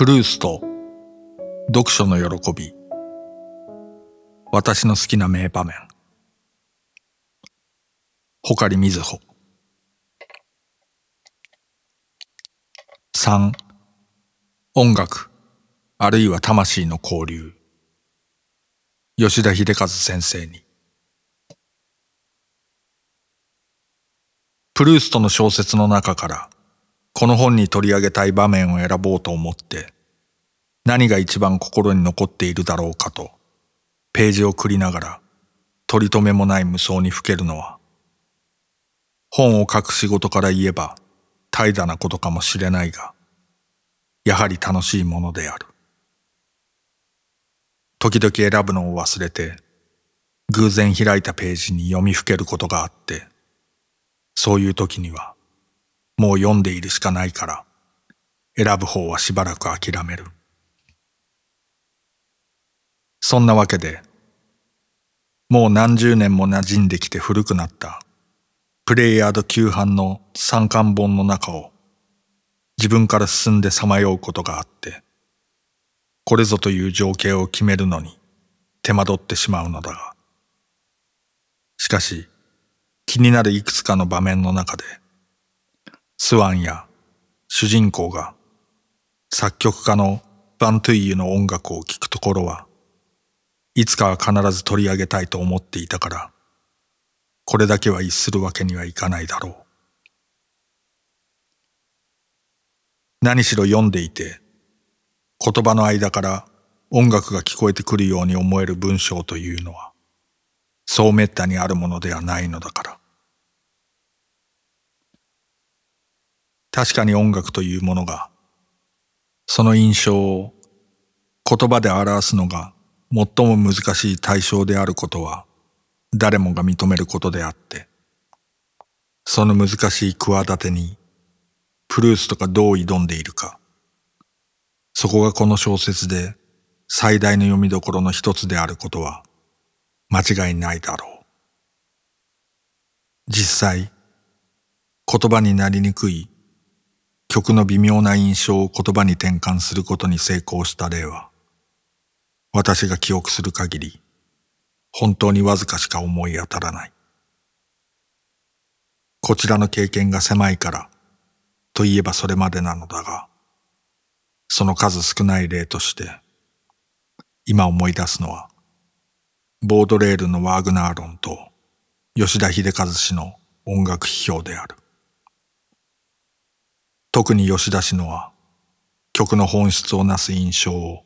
プルースト読書の喜び。私の好きな名場面。ほかりみずほ。3音楽あるいは魂の交流。吉田秀和先生に。プルーストの小説の中からこの本に取り上げたい場面を選ぼうと思って何が一番心に残っているだろうかとページを繰りながら取り留めもない無双にふけるのは本を書く仕事から言えば怠惰なことかもしれないがやはり楽しいものである。時々選ぶのを忘れて偶然開いたページに読みふけることがあってそういう時には、もう読んでいるしかないから、選ぶ方はしばらく諦める。そんなわけで、もう何十年も馴染んできて古くなったプレイヤード旧版の三巻本の中を自分から進んでさまようことがあって、これぞという情景を決めるのに手間取ってしまうのだが、しかし気になるいくつかの場面の中で、スワンや主人公が作曲家のバントゥイユの音楽を聴くところはいつかは必ず取り上げたいと思っていたから、これだけは逸するわけにはいかないだろう。何しろ読んでいて、言葉の間から音楽が聞こえてくるように思える文章というのは、そうめったにあるものではないのだから。確かに音楽というものが、その印象を言葉で表すのが最も難しい対象であることは誰もが認めることであって、その難しい企てにプルースとかどう挑んでいるか、そこがこの小説で最大の読みどころの一つであることは間違いないだろう。実際、言葉になりにくい曲の微妙な印象を言葉に転換することに成功した例は、私が記憶する限り、本当にわずかしか思い当たらない。こちらの経験が狭いから、といえばそれまでなのだが、その数少ない例として、今思い出すのは、ボードレールのワーグナー論と吉田秀和氏の音楽批評である。特に吉田氏のは、曲の本質をなす印象を、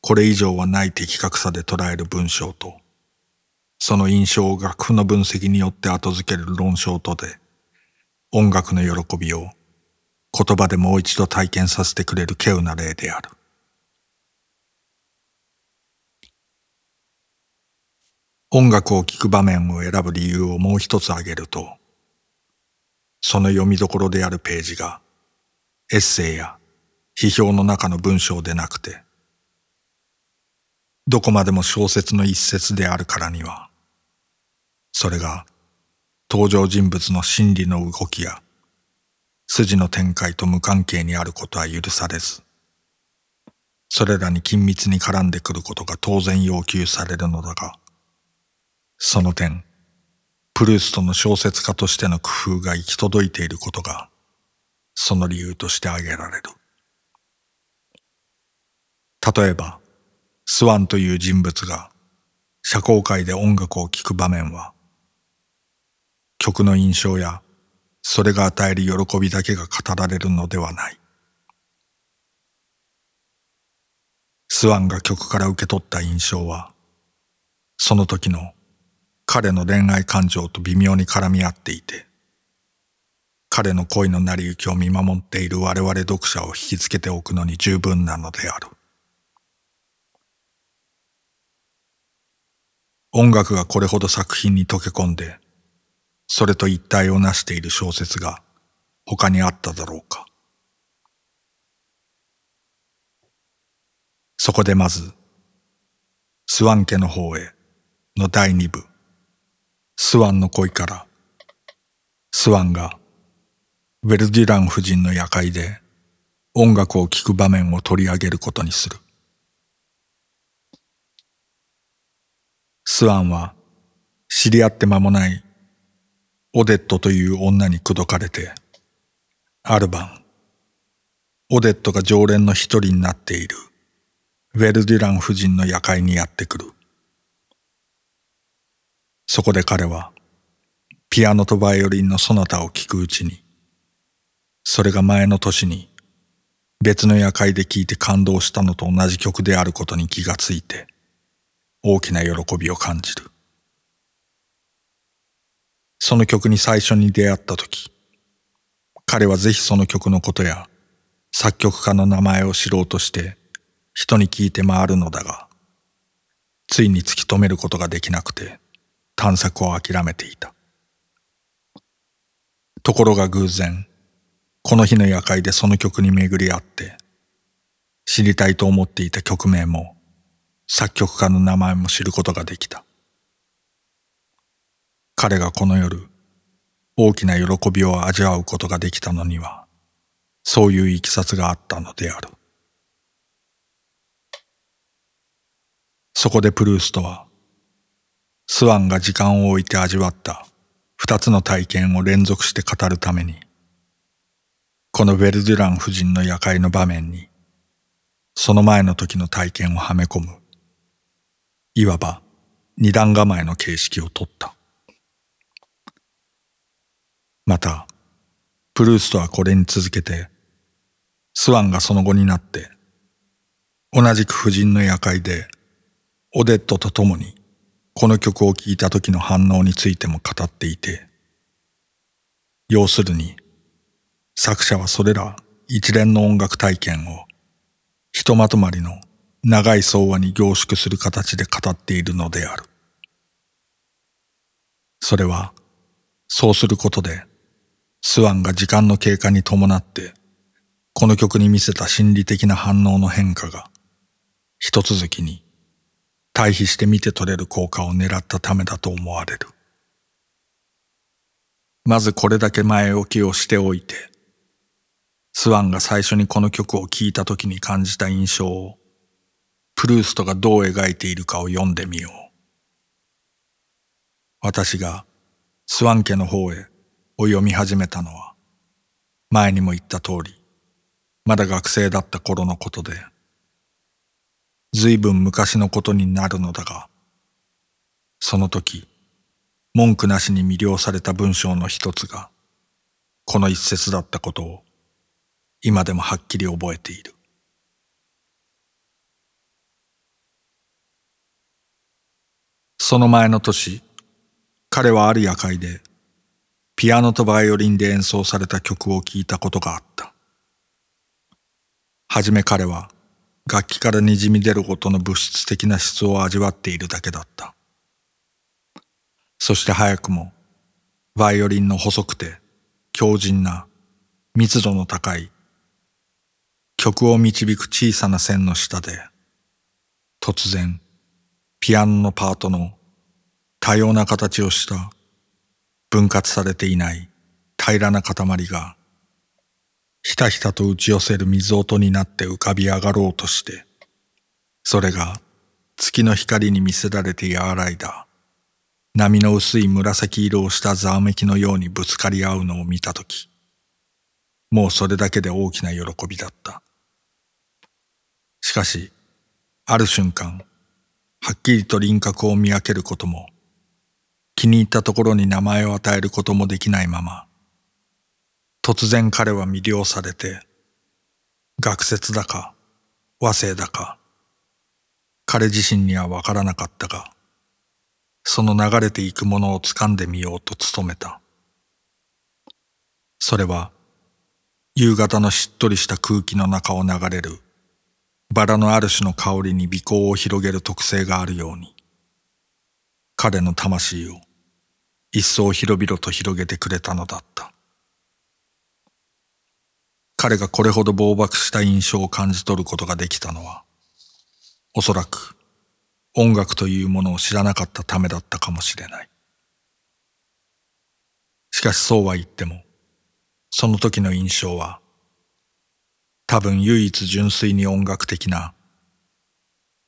これ以上はない的確さで捉える文章と、その印象を楽譜の分析によって後付ける論証とで、音楽の喜びを言葉でもう一度体験させてくれる稀有な例である。音楽を聴く場面を選ぶ理由をもう一つ挙げると、その読みどころであるページがエッセイや批評の中の文章でなくて、どこまでも小説の一節であるからには、それが登場人物の心理の動きや筋の展開と無関係にあることは許されず、それらに緊密に絡んでくることが当然要求されるのだが、その点、プルーストの小説家としての工夫が行き届いていることがその理由として挙げられる。例えば、スワンという人物が社交界で音楽を聴く場面は、曲の印象やそれが与える喜びだけが語られるのではない。スワンが曲から受け取った印象は、その時の彼の恋愛感情と微妙に絡み合っていて、彼の恋の成り行きを見守っている我々読者を引きつけておくのに十分なのである。音楽がこれほど作品に溶け込んで、それと一体を成している小説が他にあっただろうか。そこでまず、スワン家の方への第二部、スワンの恋から、スワンがウェルデュラン夫人の夜会で音楽を聴く場面を取り上げることにする。スワンは知り合って間もないオデットという女に口説かれて、ある晩、オデットが常連の一人になっているウェルデュラン夫人の夜会にやってくる。そこで彼はピアノとバイオリンのソナタを聴くうちに、それが前の年に別の夜会で聴いて感動したのと同じ曲であることに気がついて、大きな喜びを感じる。その曲に最初に出会った時、彼はぜひその曲のことや作曲家の名前を知ろうとして人に聞いて回るのだが、ついに突き止めることができなくて探索を諦めていた。ところが偶然、この日の夜会でその曲に巡り合って、知りたいと思っていた曲名も、作曲家の名前も知ることができた。彼がこの夜、大きな喜びを味わうことができたのには、そういういきさつがあったのである。そこでプルーストは、スワンが時間を置いて味わった二つの体験を連続して語るために、このベルデュラン夫人の夜会の場面に、その前の時の体験をはめ込む、いわば二段構えの形式をとった。また、プルーストはこれに続けて、スワンがその後になって、同じく夫人の夜会で、オデットと共に、この曲を聴いた時の反応についても語っていて、要するに、作者はそれら一連の音楽体験をひとまとまりの長い相話に凝縮する形で語っているのである。それはそうすることでスワンが時間の経過に伴ってこの曲に見せた心理的な反応の変化が一続きに対比して見て取れる効果を狙ったためだと思われる。まずこれだけ前置きをしておいてスワンが最初にこの曲を聴いた時に感じた印象を、プルーストがどう描いているかを読んでみよう。私がスワン家の方へを読み始めたのは、前にも言った通り、まだ学生だった頃のことで、随分昔のことになるのだが、その時、文句なしに魅了された文章の一つが、この一節だったことを今でもはっきり覚えている。その前の年、彼はある夜会で、ピアノとバイオリンで演奏された曲を聴いたことがあった。はじめ彼は、楽器からにじみ出ることの物質的な質を味わっているだけだった。そして早くも、バイオリンの細くて、強靭な、密度の高い曲を導く小さな線の下で、突然、ピアノのパートの多様な形をした分割されていない平らな塊が、ひたひたと打ち寄せる水音になって浮かび上がろうとして、それが月の光に見せられて和らいだ波の薄い紫色をしたざわめきのようにぶつかり合うのを見たとき、もうそれだけで大きな喜びだった。しかし、ある瞬間、はっきりと輪郭を見分けることも、気に入ったところに名前を与えることもできないまま、突然彼は魅了されて、学説だか、和声だか、彼自身にはわからなかったが、その流れていくものを掴んでみようと努めた。それは、夕方のしっとりした空気の中を流れるバラのある種の香りに鼻孔を広げる特性があるように、彼の魂を一層広々と広げてくれたのだった。彼がこれほど暴漠した印象を感じ取ることができたのは、おそらく音楽というものを知らなかったためだったかもしれない。しかしそうは言っても、その時の印象は、多分唯一純粋に音楽的な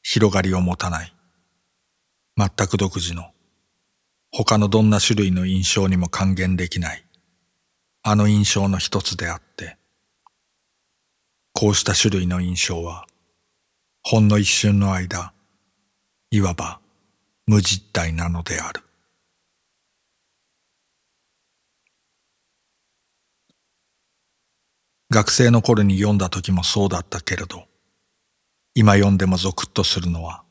広がりを持たない。全く独自の。他のどんな種類の印象にも還元できない。あの印象の一つであって。こうした種類の印象はほんの一瞬の間いわば無実体なのである。学生の頃に読んだ時もそうだったけれど今読んでもゾクッとするのは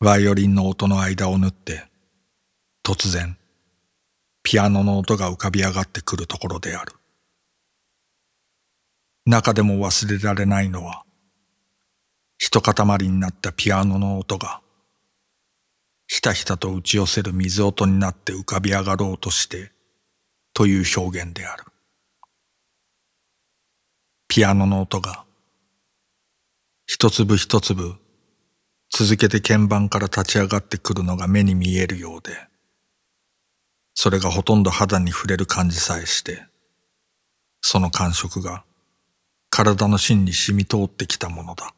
バイオリンの音の間を縫って突然ピアノの音が浮かび上がってくるところである。中でも忘れられないのは一塊になったピアノの音がひたひたと打ち寄せる水音になって浮かび上がろうとしてという表現である。ピアノの音が一粒一粒続けて鍵盤から立ち上がってくるのが目に見えるようでそれがほとんど肌に触れる感じさえしてその感触が体の芯に染み通ってきたものだ。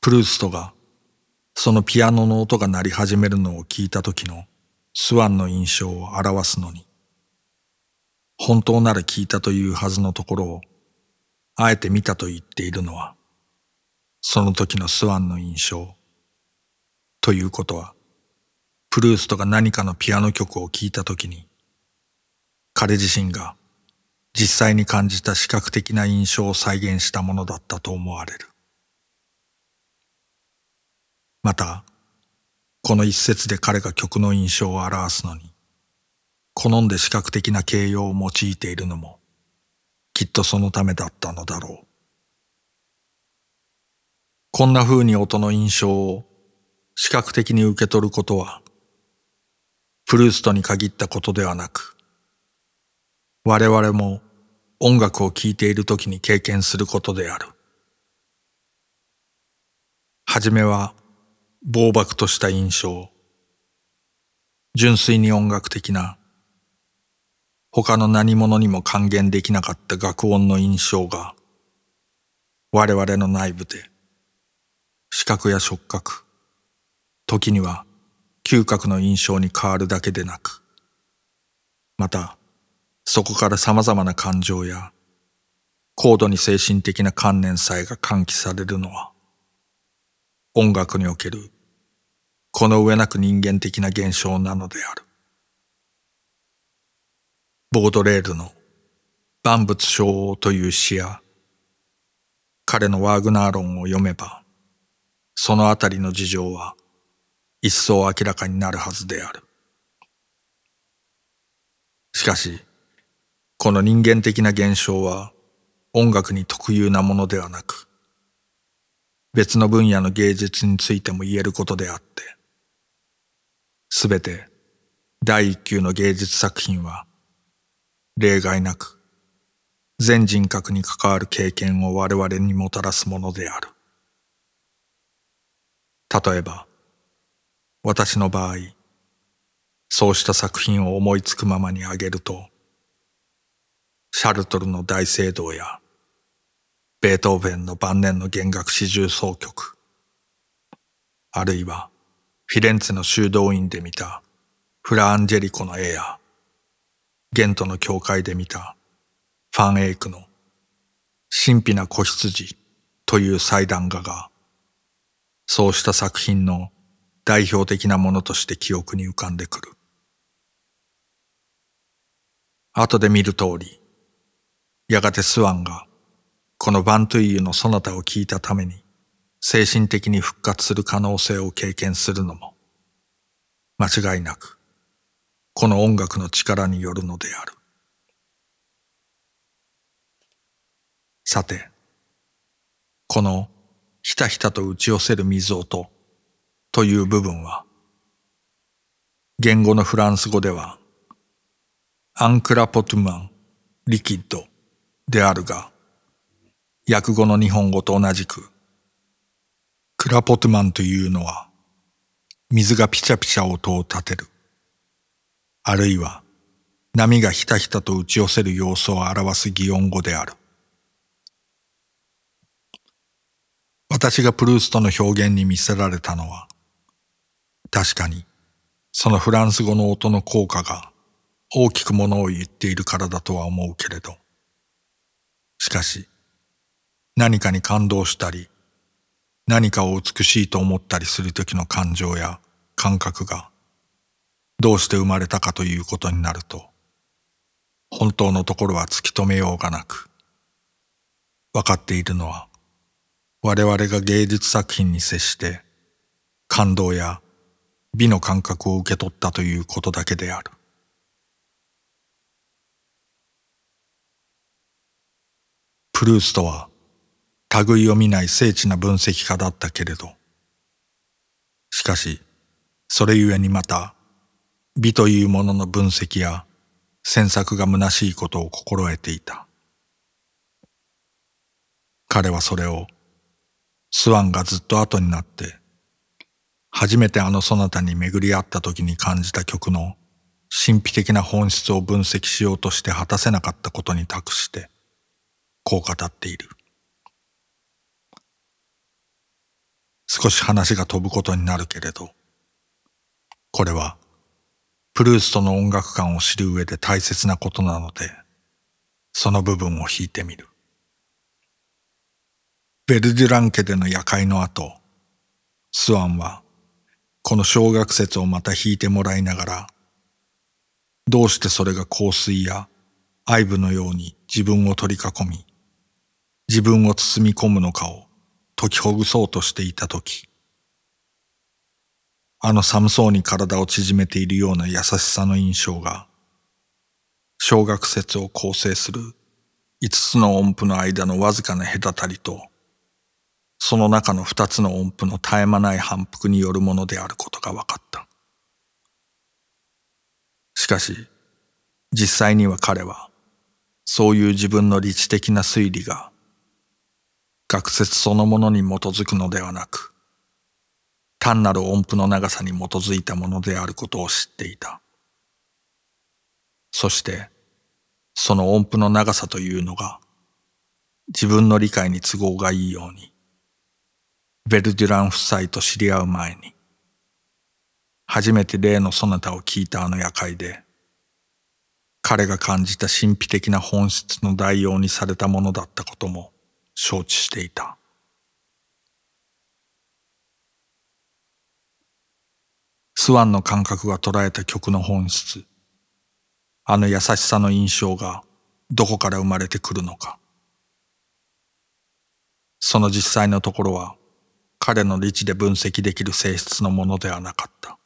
プルーストがそのピアノの音が鳴り始めるのを聞いた時のスワンの印象を表すのに本当なら聞いたというはずのところを、あえて見たと言っているのは、その時のスワンの印象。ということは、プルーストが何かのピアノ曲を聴いた時に、彼自身が実際に感じた視覚的な印象を再現したものだったと思われる。また、この一節で彼が曲の印象を表すのに、好んで視覚的な形容を用いているのも、きっとそのためだったのだろう。こんな風に音の印象を視覚的に受け取ることは、プルーストに限ったことではなく、我々も音楽を聴いている時に経験することである。はじめは、暴漠とした印象、純粋に音楽的な他の何者にも還元できなかった学音の印象が、我々の内部で、視覚や触覚、時には嗅覚の印象に変わるだけでなく、また、そこから様々な感情や、高度に精神的な観念さえが喚起されるのは、音楽における、この上なく人間的な現象なのである。ボードレールの万物小王という詩や彼のワーグナー論を読めばそのあたりの事情は一層明らかになるはずである。しかし、この人間的な現象は音楽に特有なものではなく、別の分野の芸術についても言えることであって、すべて第一級の芸術作品は例外なく、全人格に関わる経験を我々にもたらすものである。例えば、私の場合、そうした作品を思いつくままに挙げると、シャルトルの大聖堂や、ベートーベンの晩年の弦楽四重奏曲、あるいはフィレンツェの修道院で見たフラ・アンジェリコの絵や、ゲントの教会で見たファン・エイクの神秘な子羊という祭壇画が、そうした作品の代表的なものとして記憶に浮かんでくる。後で見る通り、やがてスワンがこのバントゥイユのそなたを聞いたために精神的に復活する可能性を経験するのも間違いなくこの音楽の力によるのである。さて、このひたひたと打ち寄せる水音という部分は、言語のフランス語では、アンクラポトゥマン、リキッドであるが、訳語の日本語と同じく、クラポトゥマンというのは、水がピチャピチャ音を立てる。あるいは波がひたひたと打ち寄せる様子を表す擬音語である。私がプルーストの表現に見せられたのは、確かにそのフランス語の音の効果が大きくものを言っているからだとは思うけれど、しかし何かに感動したり、何かを美しいと思ったりする時の感情や感覚がどうして生まれたかということになると、本当のところは突き止めようがなく、分かっているのは、我々が芸術作品に接して感動や美の感覚を受け取ったということだけである。プルーストは類を見ない精緻な分析家だったけれど、しかし、それゆえにまた、美というものの分析や詮索が虚しいことを心得ていた。彼はそれを、スワンがずっと後になって、初めてあのそなたに巡り合った時に感じた曲の神秘的な本質を分析しようとして果たせなかったことに託して、こう語っている。少し話が飛ぶことになるけれど、これは、プルーストの音楽観を知る上で大切なことなので、その部分を弾いてみる。ベルデュラン家での夜会の後、スワンは、この小学説をまた弾いてもらいながら、どうしてそれが香水や愛部のように自分を取り囲み、自分を包み込むのかを解きほぐそうとしていたとき、あの寒そうに体を縮めているような優しさの印象が、小学説を構成する五つの音符の間のわずかな隔たりと、その中の二つの音符の絶え間ない反復によるものであることが分かった。しかし、実際には彼は、そういう自分の理知的な推理が学説そのものに基づくのではなく、単なる音符の長さに基づいたものであることを知っていた。そして、その音符の長さというのが、自分の理解に都合がいいように、ベルデュラン夫妻と知り合う前に、初めて例のそなたを聞いたあの夜会で、彼が感じた神秘的な本質の代用にされたものだったことも、承知していた。スワンの感覚が捉えた曲の本質、あの優しさの印象がどこから生まれてくるのか。その実際のところは彼の理智で分析できる性質のものではなかった。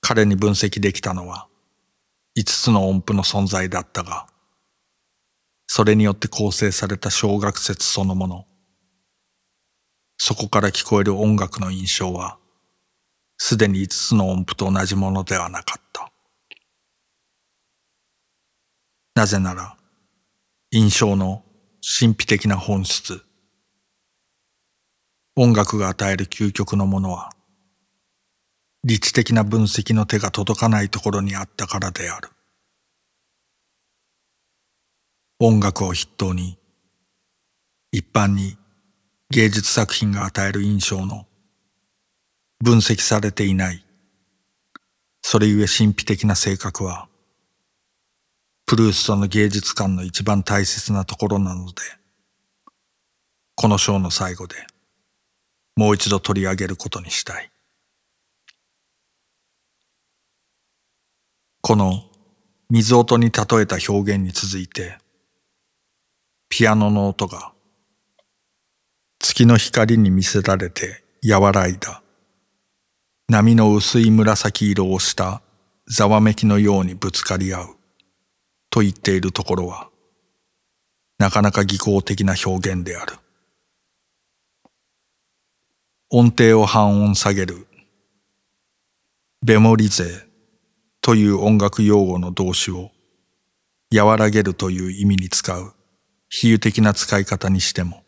彼に分析できたのは五つの音符の存在だったが、それによって構成された小学説そのもの。そこから聞こえる音楽の印象は、すでに五つの音符と同じものではなかった。なぜなら、印象の神秘的な本質、音楽が与える究極のものは、理知的な分析の手が届かないところにあったからである。音楽を筆頭に、一般に芸術作品が与える印象の分析されていない、それゆえ神秘的な性格は、プルーストの芸術観の一番大切なところなので、この章の最後でもう一度取り上げることにしたい。この水音に例えた表現に続いて、ピアノの音が月の光に見せられて和らいだ波の薄い紫色をしたざわめきのようにぶつかり合う。と言っているところはなかなか技巧的な表現である。音程を半音下げる。ベモリゼという音楽用語の動詞を和らげるという意味に使う比喩的な使い方にしても、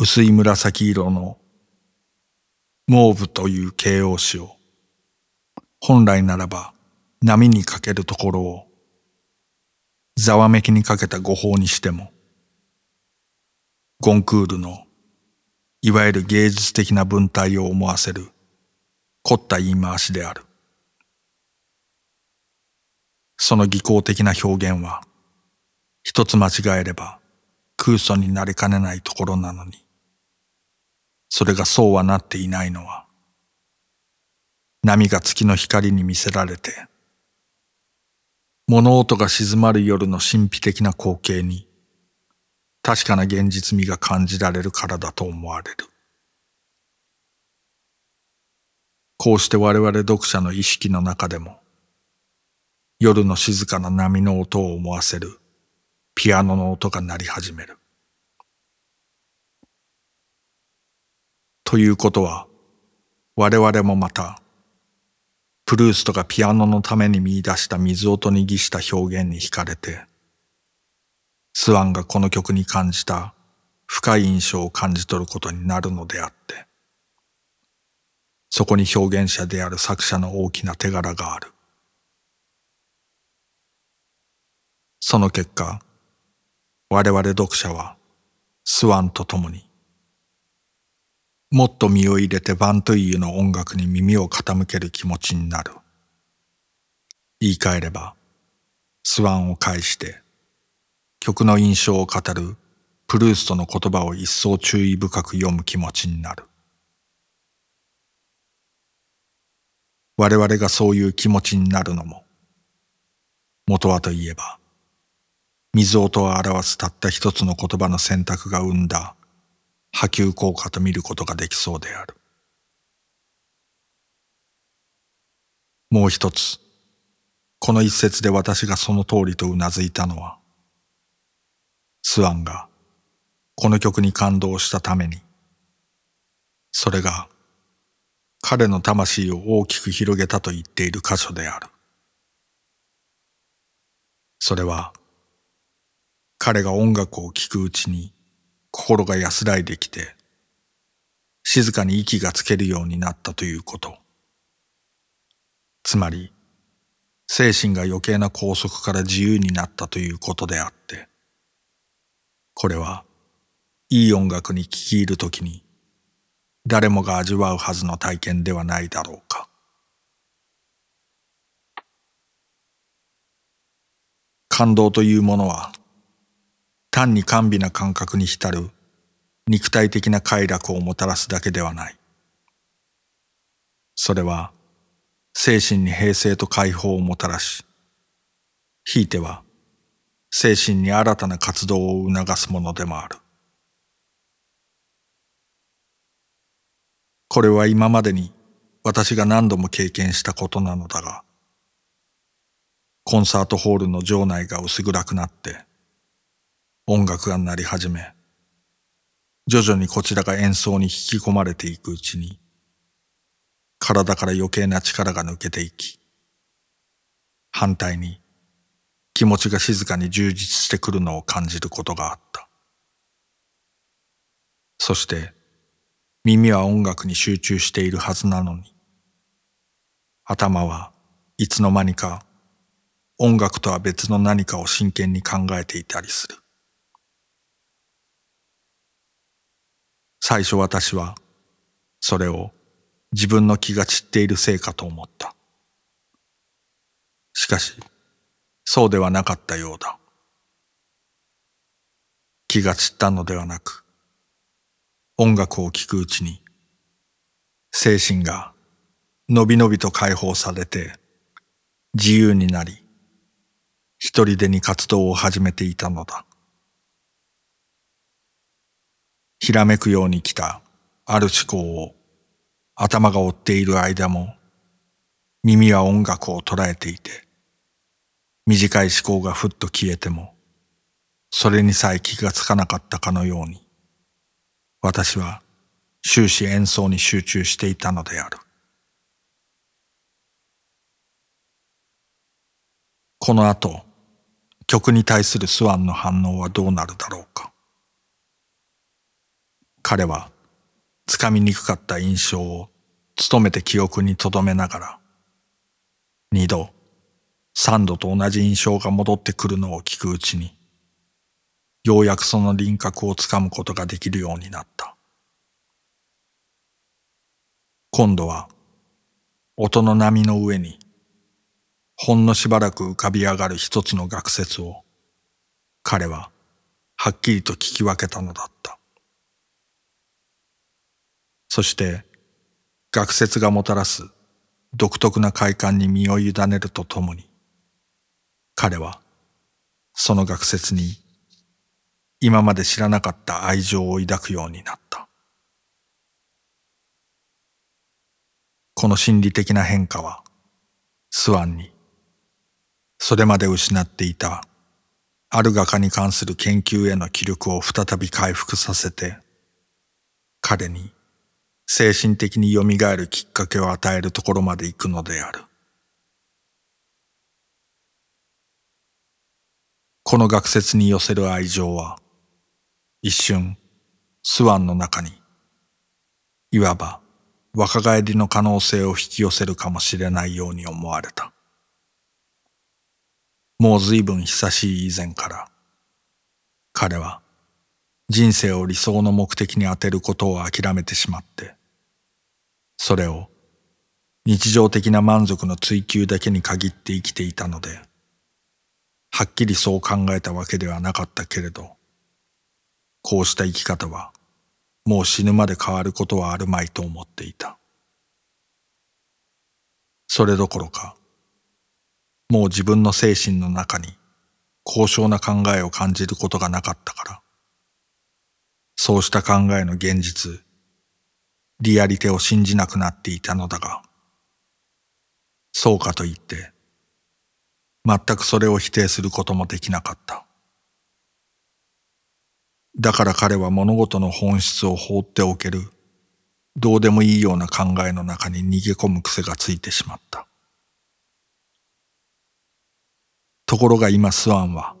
薄い紫色のモーブという形容詞を本来ならば波にかけるところをざわめきにかけた誤報にしてもゴンクールのいわゆる芸術的な文体を思わせる凝った言い回しである。その技巧的な表現は一つ間違えれば空想になりかねないところなのにそれがそうはなっていないのは波が月の光に見せられて物音が静まる夜の神秘的な光景に確かな現実味が感じられるからだと思われる。こうして我々読者の意識の中でも夜の静かな波の音を思わせるピアノの音が鳴り始める。ということは我々もまたプルーストがピアノのために見出した水音に擬した表現に惹かれて、スワンがこの曲に感じた深い印象を感じ取ることになるのであって、そこに表現者である作者の大きな手柄がある。その結果、我々読者はスワンと共にもっと身を入れてバントイユの音楽に耳を傾ける気持ちになる。言い換えれば、スワンを介して曲の印象を語るプルーストの言葉を一層注意深く読む気持ちになる。我々がそういう気持ちになるのも、元はといえば、水音を表すたった一つの言葉の選択が生んだ波及効果と見ることができそうである。もう一つ、この一節で私がその通りとうなずいたのは、スワンがこの曲に感動したために、それが彼の魂を大きく広げたと言っている箇所である。それは彼が音楽を聴くうちに心が安らいできて、静かに息がつけるようになったということ。つまり、精神が余計な拘束から自由になったということであって、これは、いい音楽に聴き入るときに、誰もが味わうはずの体験ではないだろうか。感動というものは、単に甘美な感覚に浸る肉体的な快楽をもたらすだけではない。それは精神に平静と解放をもたらし、ひいては精神に新たな活動を促すものでもある。これは今までに私が何度も経験したことなのだが、コンサートホールの場内が薄暗くなって、音楽が鳴り始め、徐々にこちらが演奏に引き込まれていくうちに、体から余計な力が抜けていき、反対に気持ちが静かに充実してくるのを感じることがあった。そして耳は音楽に集中しているはずなのに、頭はいつの間にか音楽とは別の何かを真剣に考えていたりする。最初私は、それを自分の気が散っているせいかと思った。しかし、そうではなかったようだ。気が散ったのではなく、音楽を聴くうちに、精神がのびのびと解放されて、自由になり、一人でに活動を始めていたのだ。ひらめくように来た。ある思考を頭が追っている間も耳は音楽を捉えていて短い思考がふっと消えてもそれにさえ気がつかなかったかのように私は終始演奏に集中していたのである。この後曲に対するスワンの反応はどうなるだろうか。彼はつかみにくかった印象を努めて記憶に留めながら二度、三度と同じ印象が戻ってくるのを聞くうちに、ようやくその輪郭をつかむことができるようになった。今度は、音の波の上に、ほんのしばらく浮かび上がる一つの学説を、彼ははっきりと聞き分けたのだった。そして、学説がもたらす独特な快感に身を委ねるとともに、彼はその学説に今まで知らなかった愛情を抱くようになった。この心理的な変化は、スワンに、それまで失っていた、ある画家に関する研究への気力を再び回復させて、彼に精神的に蘇るきっかけを与えるところまで行くのである。この学説に寄せる愛情は、一瞬、スワンの中に、いわば若返りの可能性を引き寄せるかもしれないように思われた。もう随分久しい以前から、彼は人生を理想の目的に当てることを諦めてしまって、それを日常的な満足の追求だけに限って生きていたので、はっきりそう考えたわけではなかったけれど、こうした生き方は、もう死ぬまで変わることはあるまいと思っていた。それどころか、もう自分の精神の中に高尚な考えを感じることがなかったから、そうした考えの現実、リアリテを信じなくなっていたのだが、そうかと言って、全くそれを否定することもできなかった。だから彼は物事の本質を放っておける、どうでもいいような考えの中に逃げ込む癖がついてしまった。ところが今スワンは、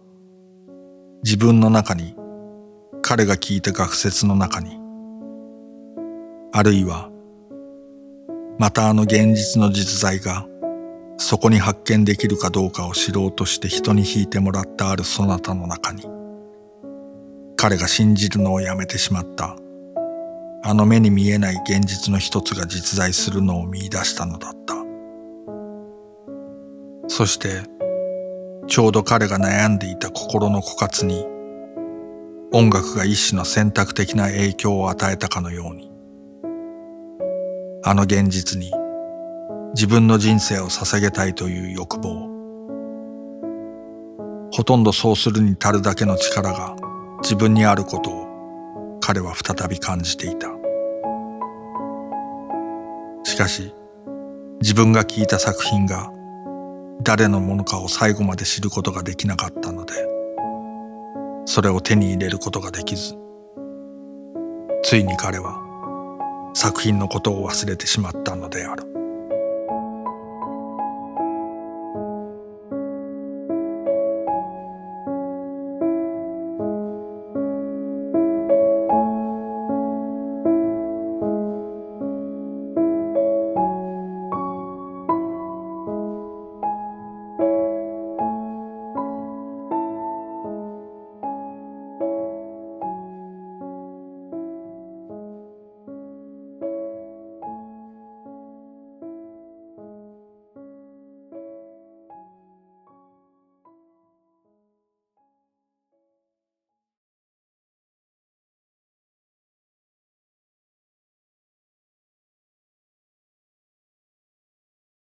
自分の中に、彼が聞いた学説の中に、あるいは、またあの現実の実在が、そこに発見できるかどうかを知ろうとして人に弾いてもらったあるそなたの中に、彼が信じるのをやめてしまった。あの目に見えない現実の一つが実在するのを見出したのだった。そして、ちょうど彼が悩んでいた心の枯渇に、音楽が一種の選択的な影響を与えたかのように、あの現実に自分の人生を捧げたいという欲望、ほとんどそうするに足るだけの力が自分にあることを彼は再び感じていた。しかし、自分が聞いた作品が誰のものかを最後まで知ることができなかったので、それを手に入れることができず、ついに彼は作品のことを忘れてしまったのである。